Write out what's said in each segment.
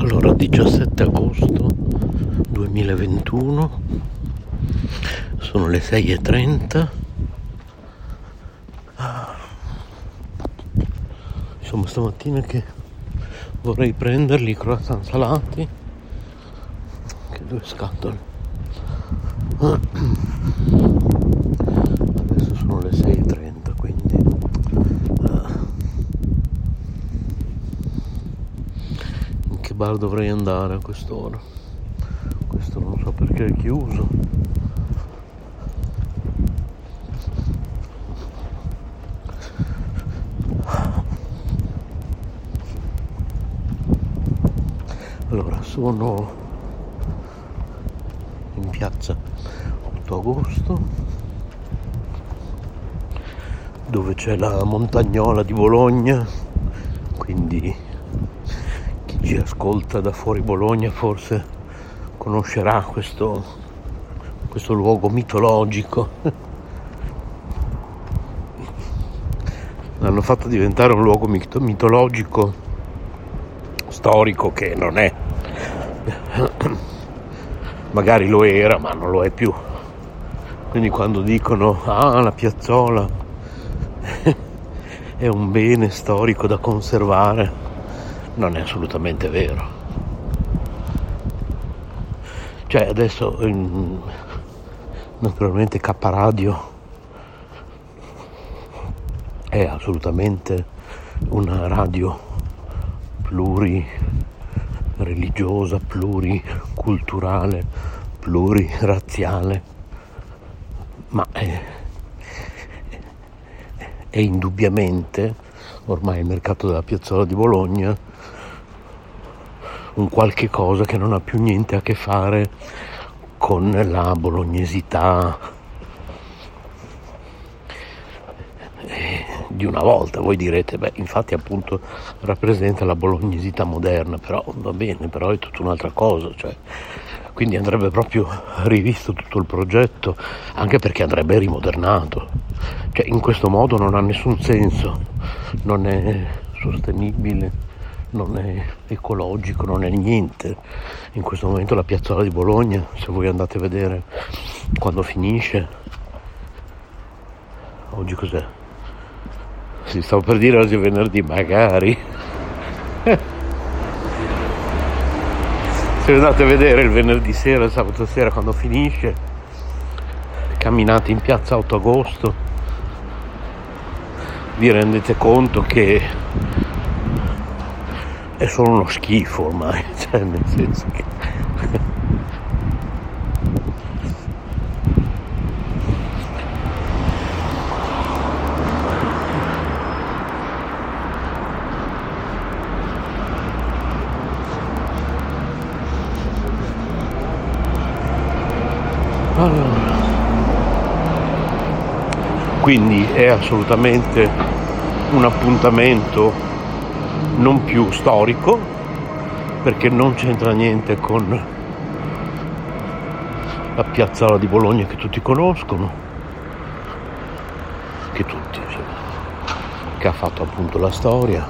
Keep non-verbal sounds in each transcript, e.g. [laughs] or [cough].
Allora, 17 agosto 2021, sono le 6.30. Insomma, stamattina che vorrei prenderli i croissant salati, che due scatole. Adesso sono le 6.30, quindi... ah. In che bar dovrei andare a quest'ora? Questo non so perché è chiuso. Allora, sono in piazza 8 agosto dove c'è la montagnola di Bologna, quindi ci ascolta da fuori Bologna forse conoscerà questo, questo luogo mitologico. L'hanno fatto diventare un luogo mito- mitologico storico che non è. Magari lo era, ma non lo è più. Quindi quando dicono ah la piazzola [laughs] è un bene storico da conservare, non è assolutamente vero. Cioè adesso naturalmente K Radio è assolutamente una radio plurireligiosa, pluriculturale, plurirazziale, ma è, è indubbiamente ormai il mercato della piazzola di Bologna un qualche cosa che non ha più niente a che fare con la bolognesità eh, di una volta. Voi direte, beh, infatti appunto rappresenta la bolognesità moderna, però va bene, però è tutta un'altra cosa, cioè, quindi andrebbe proprio rivisto tutto il progetto, anche perché andrebbe rimodernato. Cioè, in questo modo non ha nessun senso, non è sostenibile, non è ecologico, non è niente. In questo momento la piazzola di Bologna, se voi andate a vedere quando finisce, oggi cos'è? Si stavo per dire oggi è venerdì, magari. [laughs] Se andate a vedere il venerdì sera, il sabato sera quando finisce, camminate in piazza 8 agosto, vi rendete conto che è solo uno schifo ormai, [laughs] cioè nel senso che Allora. Quindi è assolutamente un appuntamento non più storico perché non c'entra niente con la piazzola di Bologna che tutti conoscono, che tutti, insomma, che ha fatto appunto la storia.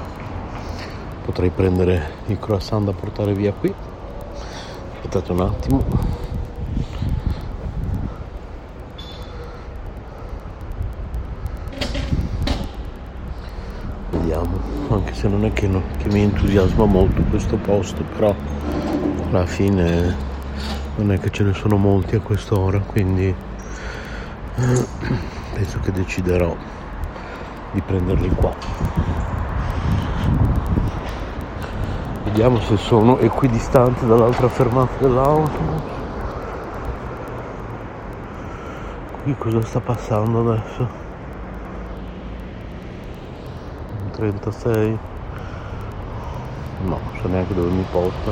Potrei prendere il croissant da portare via qui. Aspettate un attimo. Vediamo, se non è che, no- che mi entusiasma molto questo posto, però alla fine non è che ce ne sono molti a quest'ora, quindi eh, penso che deciderò di prenderli qua. Vediamo se sono equidistanti dall'altra fermata dell'autobus. Qui cosa sta passando adesso? 36 no non so neanche dove mi porta.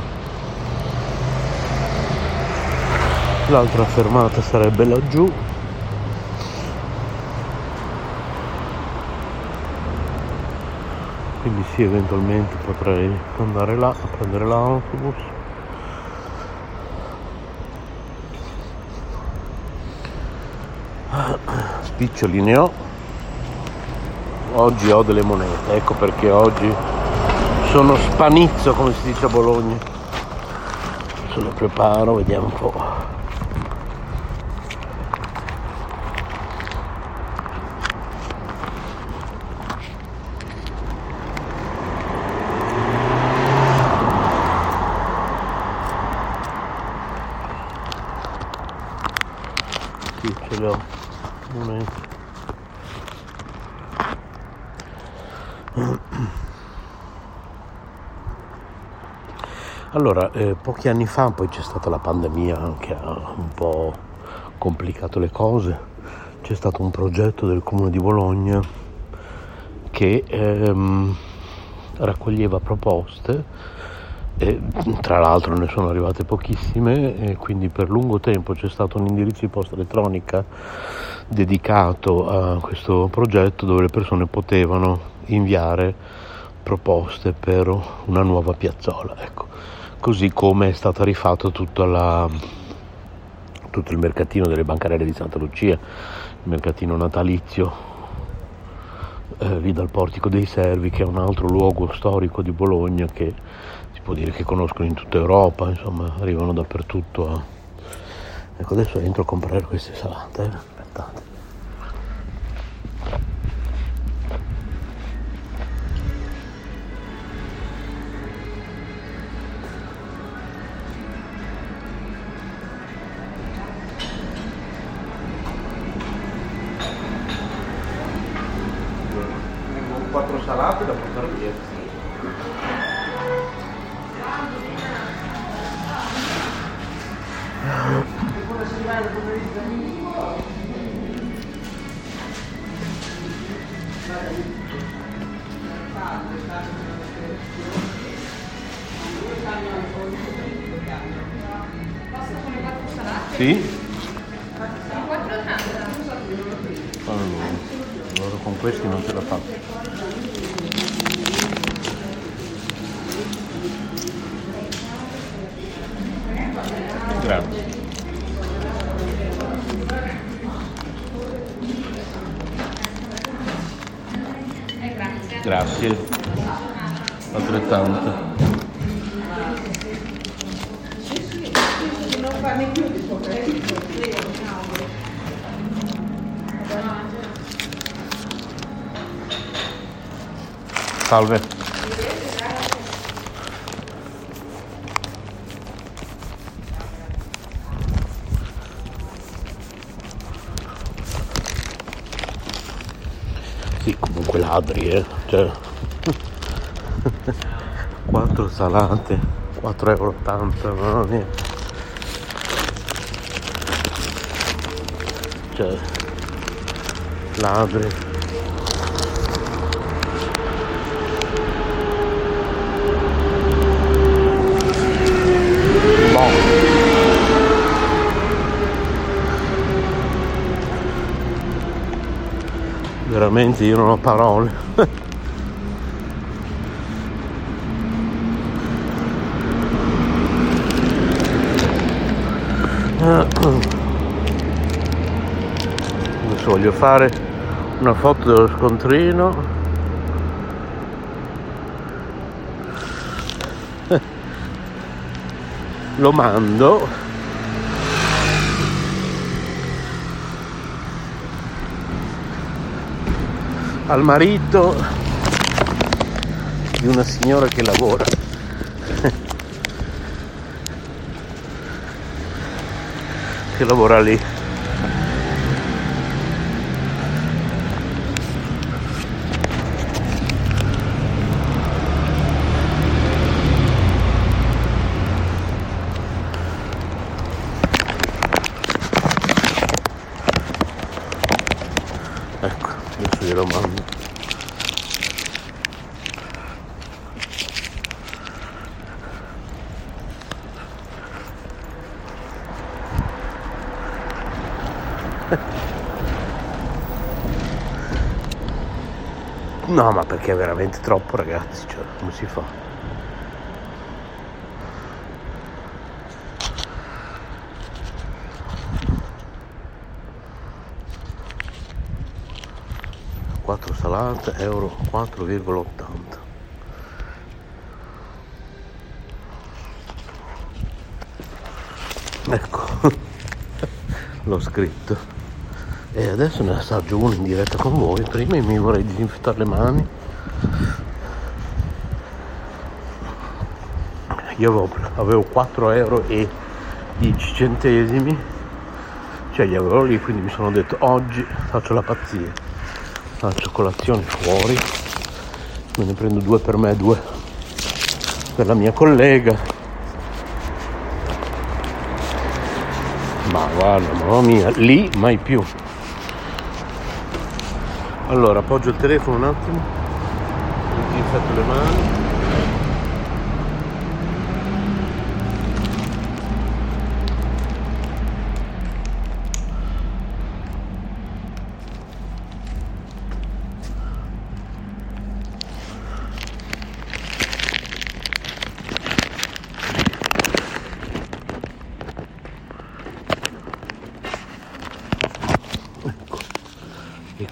L'altra fermata sarebbe laggiù. Quindi sì eventualmente potrei andare là a prendere l'autobus. [coughs] Spiccioli ne ho oggi ho delle monete ecco perché oggi sono spanizzo come si dice a Bologna. Se lo preparo vediamo un po' sì ce l'ho un momento Allora, eh, pochi anni fa poi c'è stata la pandemia che ha un po' complicato le cose. C'è stato un progetto del comune di Bologna che ehm, raccoglieva proposte e tra l'altro ne sono arrivate pochissime e quindi per lungo tempo c'è stato un indirizzo di posta elettronica dedicato a questo progetto dove le persone potevano inviare proposte per una nuova piazzola. Ecco così come è stato rifatto tutto, la, tutto il mercatino delle bancarelle di Santa Lucia, il mercatino natalizio eh, lì dal Portico dei Servi, che è un altro luogo storico di Bologna che si può dire che conoscono in tutta Europa, insomma arrivano dappertutto. A... Ecco, adesso entro a comprare queste salate, eh? aspettate. 4 salate da portare via. Sì? Allora, allora con questi non ce la faccio. Salve. Sì, comunque ladri, eh. Cioè... [laughs] 4 salate, 4,80 euro, no, niente. Cioè, ladri. Veramente io non ho parole. Adesso voglio fare una foto dello scontrino. Lo mando al marito di una signora che lavora. [laughs] che lavora lì. no ma perché è veramente troppo ragazzi cioè non si fa? Quattro salate euro 4,80 ecco [laughs] l'ho scritto e adesso ne assaggio uno in diretta con voi. Prima mi vorrei disinfettare le mani. Io avevo, avevo 4 euro e 10 centesimi. Cioè li avevo lì quindi mi sono detto oggi faccio la pazzia. Faccio colazione fuori. Me ne prendo due per me due per la mia collega. Ma guarda mamma mia lì mai più allora appoggio il telefono un attimo. Disinfetto le mani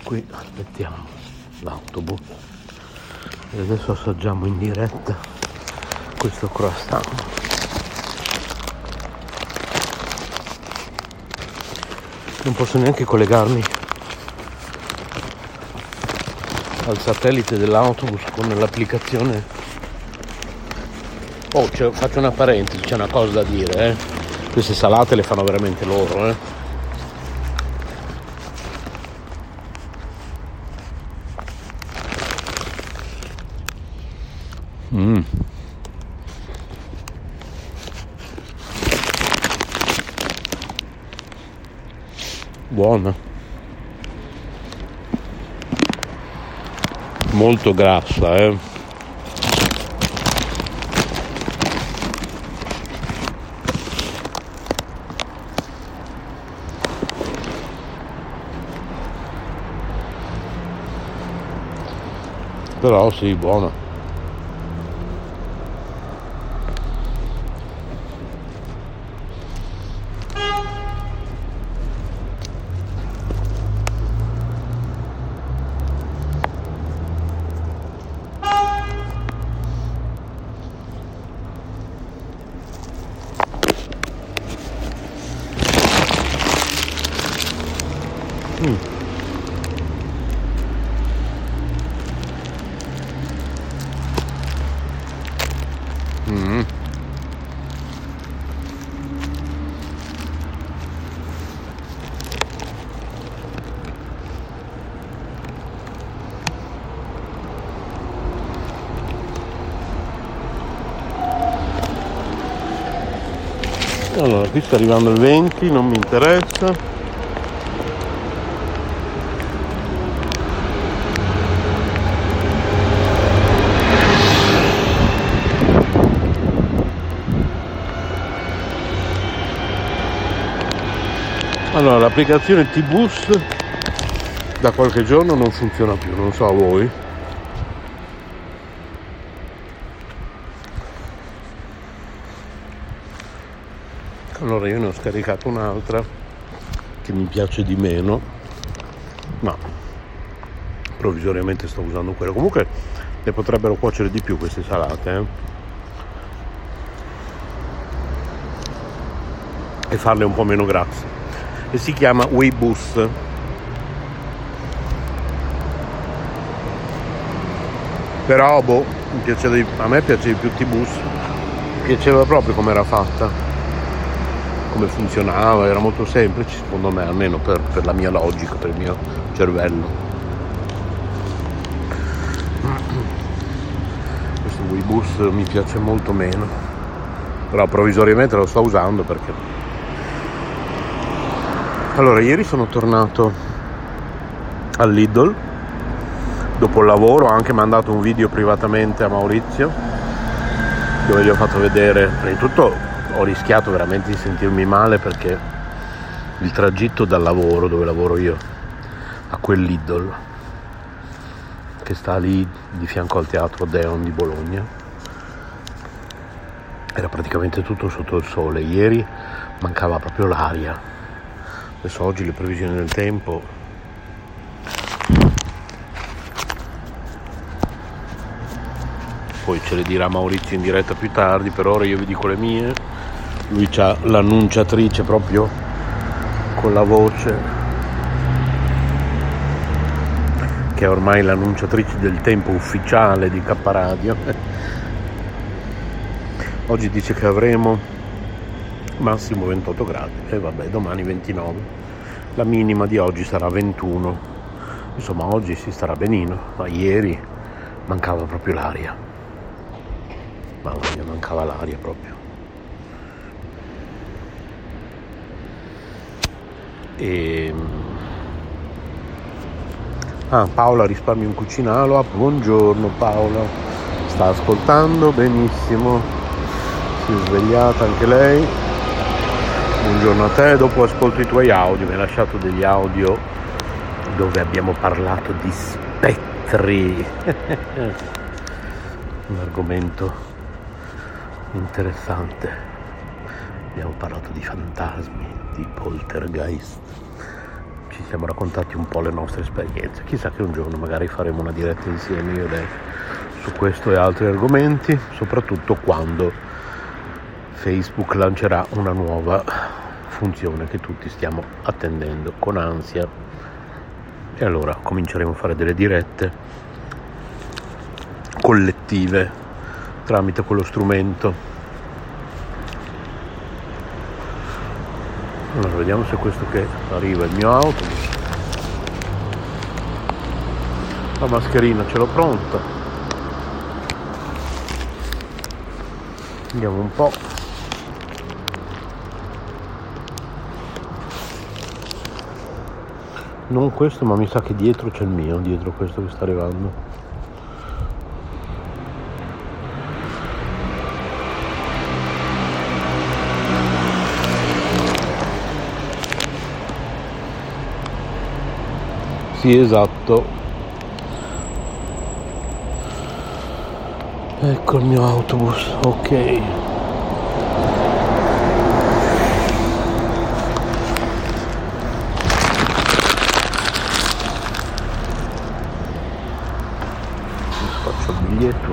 qui aspettiamo l'autobus e adesso assaggiamo in diretta questo croissant non posso neanche collegarmi al satellite dell'autobus con l'applicazione oh faccio una parentesi c'è una cosa da dire eh? queste salate le fanno veramente loro eh? Mm. Buona. Molto grassa, eh. Però sì, buona. Mm. Mm. Allora, qui sta arrivando il 20, non mi interessa. Allora, l'applicazione T-Bus da qualche giorno non funziona più, non so a voi. Allora io ne ho scaricato un'altra che mi piace di meno, ma provvisoriamente sto usando quella. Comunque le potrebbero cuocere di più queste salate. Eh? E farle un po' meno grasse e si chiama Weibus. Però boh, di, a me piace di più T-Bus, piaceva proprio come era fatta, come funzionava, era molto semplice secondo me, almeno per, per la mia logica, per il mio cervello. Questo Weibus mi piace molto meno, però provvisoriamente lo sto usando perché allora, ieri sono tornato al Lidl dopo il lavoro, ho anche mandato un video privatamente a Maurizio dove gli ho fatto vedere, prima di tutto ho rischiato veramente di sentirmi male perché il tragitto dal lavoro, dove lavoro io, a quel Lidl che sta lì di fianco al teatro Deon di Bologna era praticamente tutto sotto il sole. Ieri mancava proprio l'aria adesso oggi le previsioni del tempo. Poi ce le dirà Maurizio in diretta più tardi per ora io vi dico le mie. Lui ha l'annunciatrice proprio con la voce che è ormai l'annunciatrice del tempo ufficiale di K Radio [laughs] oggi dice che avremo massimo 28 gradi. E vabbè domani 29 la minima di oggi sarà 21 insomma oggi si starà benino ma ieri mancava proprio l'aria. Mamma mia mancava l'aria proprio. E ah, Paola risparmi un cucinalo. Ah, buongiorno Paola. Sta ascoltando benissimo. Si è svegliata anche lei buongiorno a te dopo ascolto i tuoi audio mi hai lasciato degli audio dove abbiamo parlato di spettri. [laughs] Un argomento interessante. Abbiamo parlato di fantasmi di poltergeist. Ci siamo raccontati un po' le nostre esperienze. Chissà che un giorno magari faremo una diretta insieme io e lei su questo e altri argomenti soprattutto quando Facebook lancerà una nuova funzione che tutti stiamo attendendo con ansia. E allora cominceremo a fare delle dirette collettive tramite quello strumento. Allora vediamo se questo che arriva è il mio autobus. La mascherina ce l'ho pronta. Andiamo un po' non questo ma mi sa che dietro c'è il mio dietro questo che sta arrivando Sì, esatto. Ecco il mio autobus, ok. Faccio il biglietto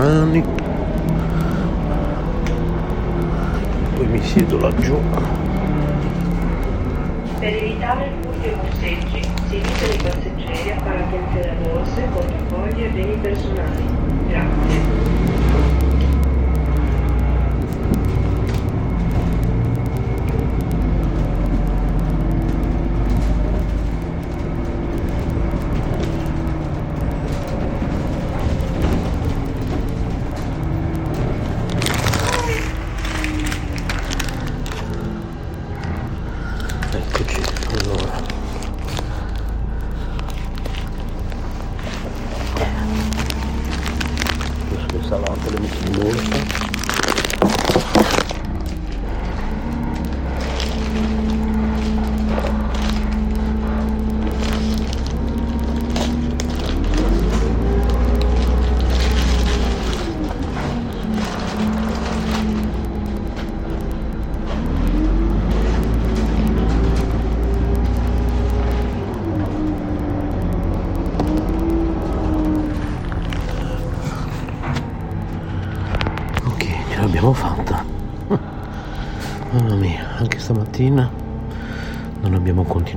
mani poi mi siedo laggiù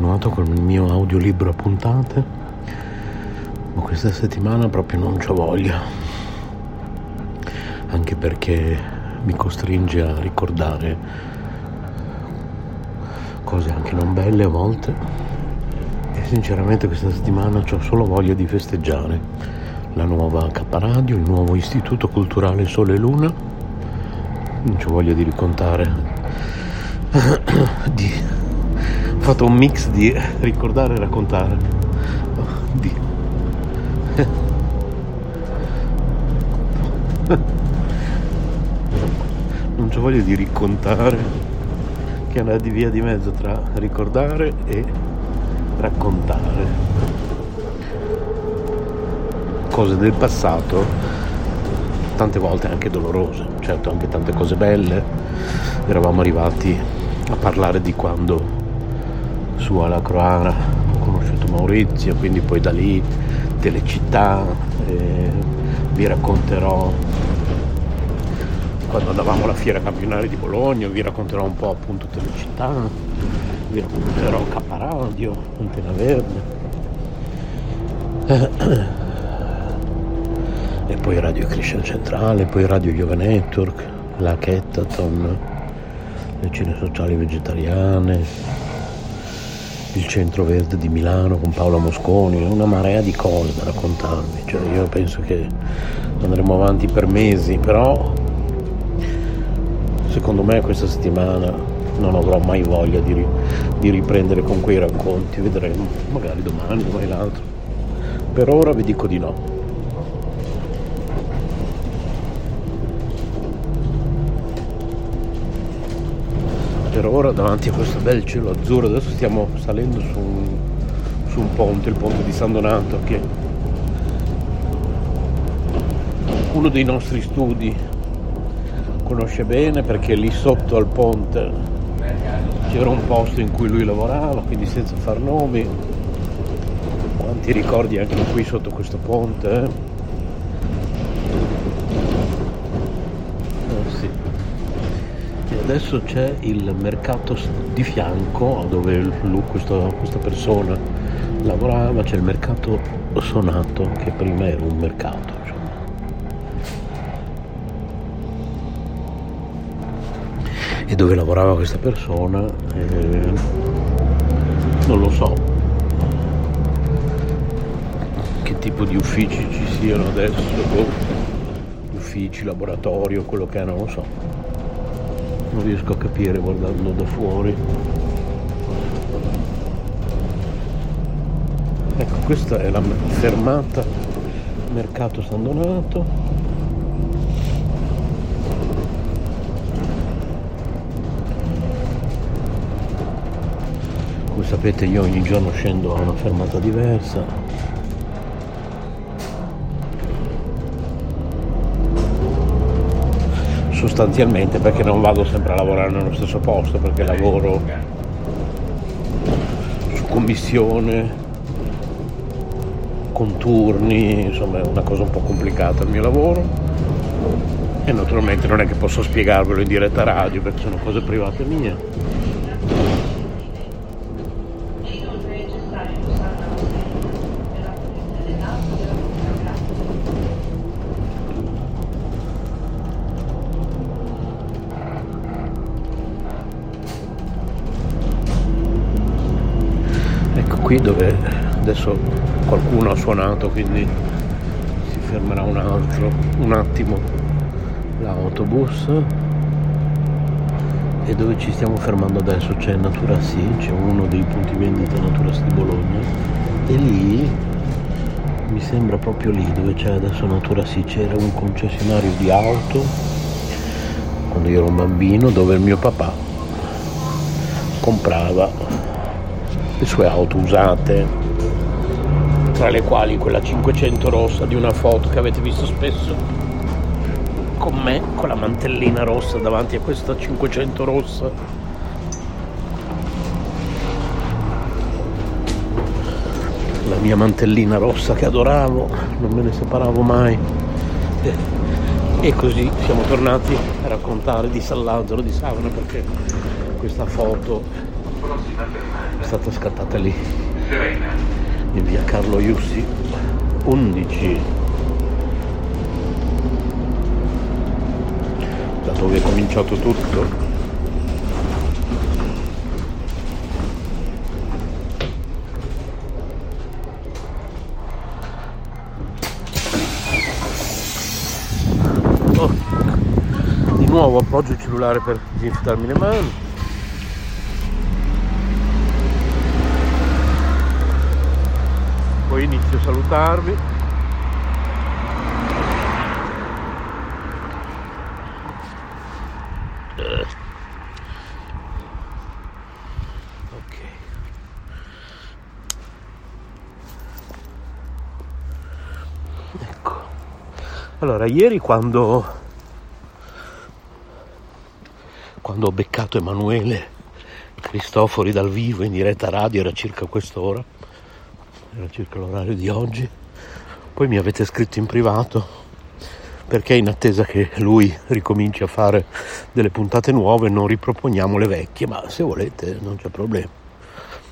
continuato con il mio audiolibro a puntate, ma questa settimana proprio non c'ho voglia. Anche perché mi costringe a ricordare cose anche non belle a volte. E sinceramente questa settimana ho solo voglia di festeggiare la nuova K Radio, il nuovo Istituto Culturale Sole e Luna non ci voglio di raccontare [coughs] di... fatto un mix di ricordare e raccontare. Di... [laughs] non c'ho voglia di raccontare che andare di via di mezzo tra ricordare e raccontare. Cose del passato tante volte anche dolorose certo anche tante cose belle. Eravamo arrivati a parlare di quando su alla Croana ho conosciuto Maurizio quindi poi da lì delle città eh, vi racconterò quando andavamo alla fiera campionale di Bologna, vi racconterò un po' appunto Telecittà, vi racconterò K-Radio, Antena Verde. E poi Radio Christian Centrale, poi Radio Yoga Network, la Kettaton, le cene sociali vegetariane, il centro verde di Milano con Paola Mosconi, una marea di cose da raccontarvi. Cioè io penso che andremo avanti per mesi, però secondo me questa settimana non avrò mai voglia di, di riprendere con quei racconti, vedremo, magari domani, domani l'altro. Per ora vi dico di no. Per ora davanti a questo bel cielo azzurro, adesso stiamo salendo su un, su un ponte, il ponte di San Donato, che uno dei nostri studi conosce bene perché lì sotto al ponte c'era un posto in cui lui lavorava, quindi senza far nomi. Quanti ricordi anche qui sotto questo ponte? Eh sì. E adesso c'è il mercato di fianco dove lui, questo, questa persona lavorava, c'è il mercato sonato che prima era un mercato. e dove lavorava questa persona eh, non lo so. Che tipo di uffici ci siano adesso boh, uffici, laboratorio, quello che è non lo so non riesco a capire guardando da fuori. Ecco questa è la fermata mercato San Donato. Sapete io ogni giorno scendo a una fermata diversa sostanzialmente perché non vado sempre a lavorare nello stesso posto perché lavoro su commissione con turni insomma è una cosa un po' complicata il mio lavoro. E naturalmente non è che posso spiegarvelo in diretta radio perché sono cose private mie qui dove adesso qualcuno ha suonato quindi si fermerà un altro un attimo l'autobus. E dove ci stiamo fermando adesso? C'è Natura Sì, c'è uno dei punti vendita Natura Sì di Bologna. E lì mi sembra proprio lì dove c'è adesso Natura Sì c'era un concessionario di auto quando io ero un bambino dove il mio papà comprava le sue auto usate, tra le quali quella 500 rossa di una foto che avete visto spesso con me, con la mantellina rossa davanti a questa 500 rossa. La mia mantellina rossa che adoravo, non me ne separavo mai. E così siamo tornati a raccontare di San Lazzaro di Savona perché questa foto stata scattata lì. In via Carlo Iussi 11 da dove è cominciato tutto? Oh. di nuovo appoggio il cellulare per disinfettarmi le mani inizio a salutarvi. Ok. Ecco. Allora ieri quando quando ho beccato Emanuele Cristofori dal vivo in diretta radio era circa quest'ora era circa l'orario di oggi, poi mi avete scritto in privato perché in attesa che lui ricominci a fare delle puntate nuove non riproponiamo le vecchie, ma se volete non c'è problema.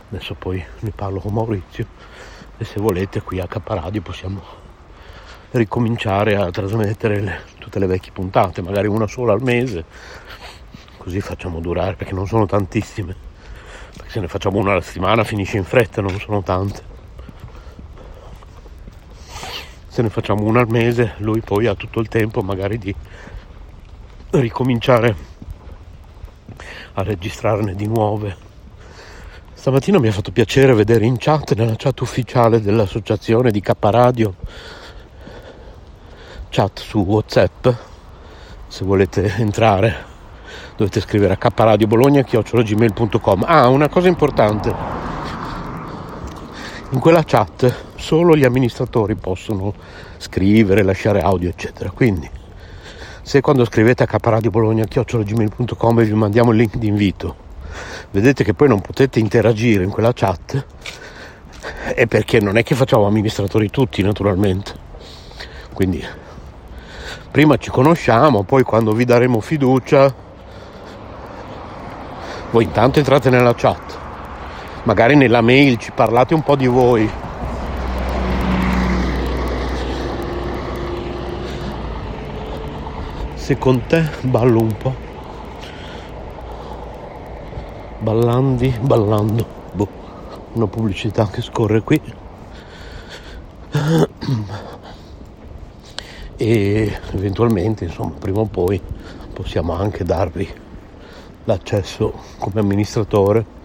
Adesso poi ne parlo con Maurizio e se volete qui a Caparadio possiamo ricominciare a trasmettere le, tutte le vecchie puntate, magari una sola al mese, così facciamo durare perché non sono tantissime, perché se ne facciamo una alla settimana finisce in fretta, non sono tante se ne facciamo una al mese, lui poi ha tutto il tempo magari di ricominciare a registrarne di nuove. Stamattina mi ha fatto piacere vedere in chat, nella chat ufficiale dell'associazione di K Radio, chat su Whatsapp, se volete entrare dovete scrivere a kradiobologna.gmail.com Ah, una cosa importante in quella chat solo gli amministratori possono scrivere, lasciare audio, eccetera. Quindi, se quando scrivete a caparadiobologna.gmail.com e vi mandiamo il link di invito, vedete che poi non potete interagire in quella chat, è perché non è che facciamo amministratori tutti, naturalmente. Quindi, prima ci conosciamo, poi quando vi daremo fiducia, voi intanto entrate nella chat magari nella mail ci parlate un po' di voi. Se con te ballo un po'. Ballandi, ballando. Boh, una pubblicità che scorre qui. E eventualmente, insomma, prima o poi possiamo anche darvi l'accesso come amministratore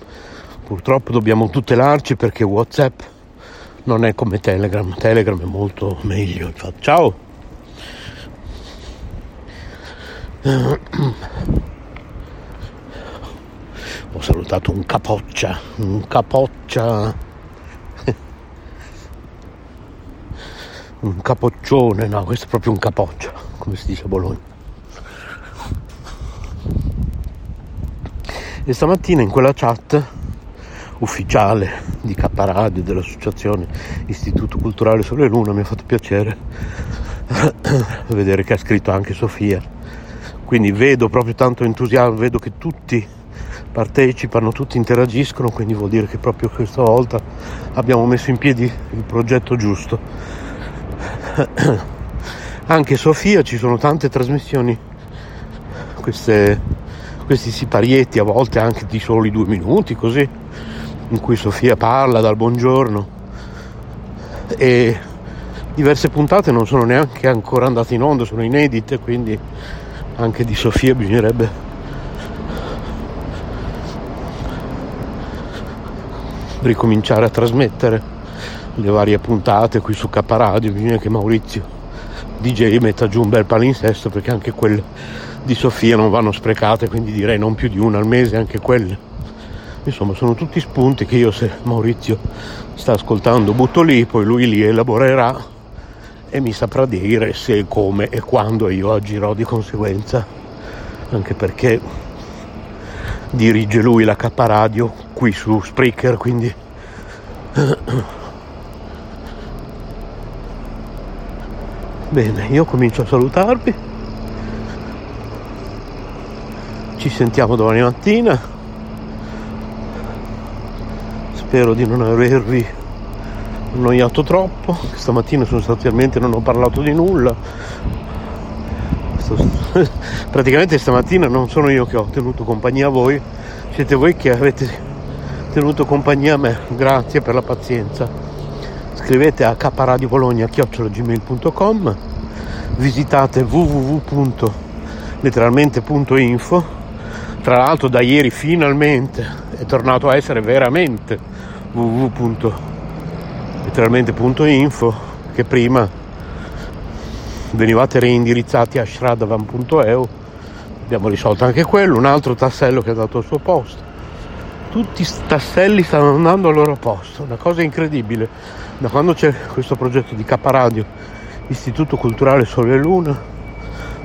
Purtroppo dobbiamo tutelarci perché WhatsApp non è come Telegram. Telegram è molto meglio. Infatti. Ciao! Ho salutato un capoccia, un capoccia, un capoccione, no, questo è proprio un capoccia, come si dice a Bologna. E stamattina in quella chat ufficiale di Caparadio dell'associazione Istituto Culturale Sole Luna mi ha fatto piacere [coughs] vedere che ha scritto anche Sofia. Quindi vedo proprio tanto entusiasmo vedo che tutti partecipano tutti interagiscono quindi vuol dire che proprio questa volta abbiamo messo in piedi il progetto giusto. [coughs] Anche Sofia ci sono tante trasmissioni queste, questi siparietti a volte anche di soli due minuti così in cui Sofia parla dal buongiorno e diverse puntate non sono neanche ancora andate in onda, sono inedite, quindi anche di Sofia bisognerebbe ricominciare a trasmettere le varie puntate qui su K Radio, bisogna che Maurizio DJ metta giù un bel palinsesto perché anche quelle di Sofia non vanno sprecate, quindi direi non più di una al mese anche quelle. Insomma, sono tutti spunti che io se Maurizio sta ascoltando butto lì, poi lui li elaborerà e mi saprà dire se, come e quando io agirò di conseguenza, anche perché dirige lui la K Radio qui su Spreaker, quindi [clears throat] Bene, io comincio a salutarvi. Ci sentiamo domani mattina spero di non avervi annoiato troppo. Stamattina sostanzialmente non ho parlato di nulla. [laughs] Praticamente stamattina non sono io che ho tenuto compagnia a voi siete voi che avete tenuto compagnia a me. Grazie per la pazienza. Scrivete a kradiobologna.gmail.com visitate www.letteralmente.info tra l'altro da ieri finalmente è tornato a essere veramente www.letteralmente.info che prima venivate reindirizzati a shradavan.eu abbiamo risolto anche quello un altro tassello che è andato al suo posto tutti i tasselli stanno andando al loro posto una cosa incredibile da quando c'è questo progetto di K Radio Istituto Culturale Sole e Luna,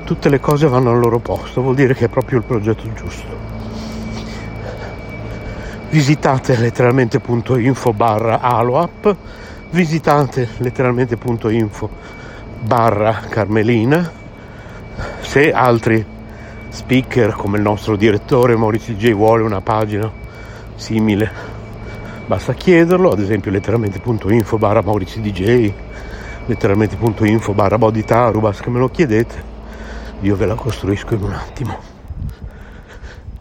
tutte le cose vanno al loro posto, vuol dire che è proprio il progetto giusto. Visitate letteralmente.info barra aloap, visitate letteralmente.info barra Carmelina, se altri speaker come il nostro direttore Maurizio J vuole una pagina simile basta chiederlo. Ad esempio letteralmente.info barra Maurizio DJ letteralmente.info barra Boditaru basta che me lo chiedete. Io ve la costruisco in un attimo.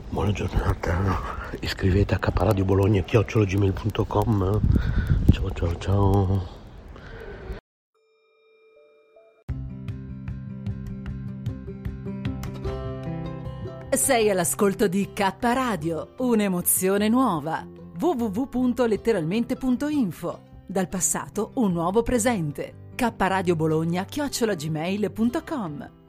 Buona giornata iscrivete a caparadio bologna chiocciologmail.com ciao ciao ciao Sei all'ascolto di K Radio, un'emozione nuova. www.letteralmente.info. Dal passato un nuovo presente. K Bologna chiocciolagmail.com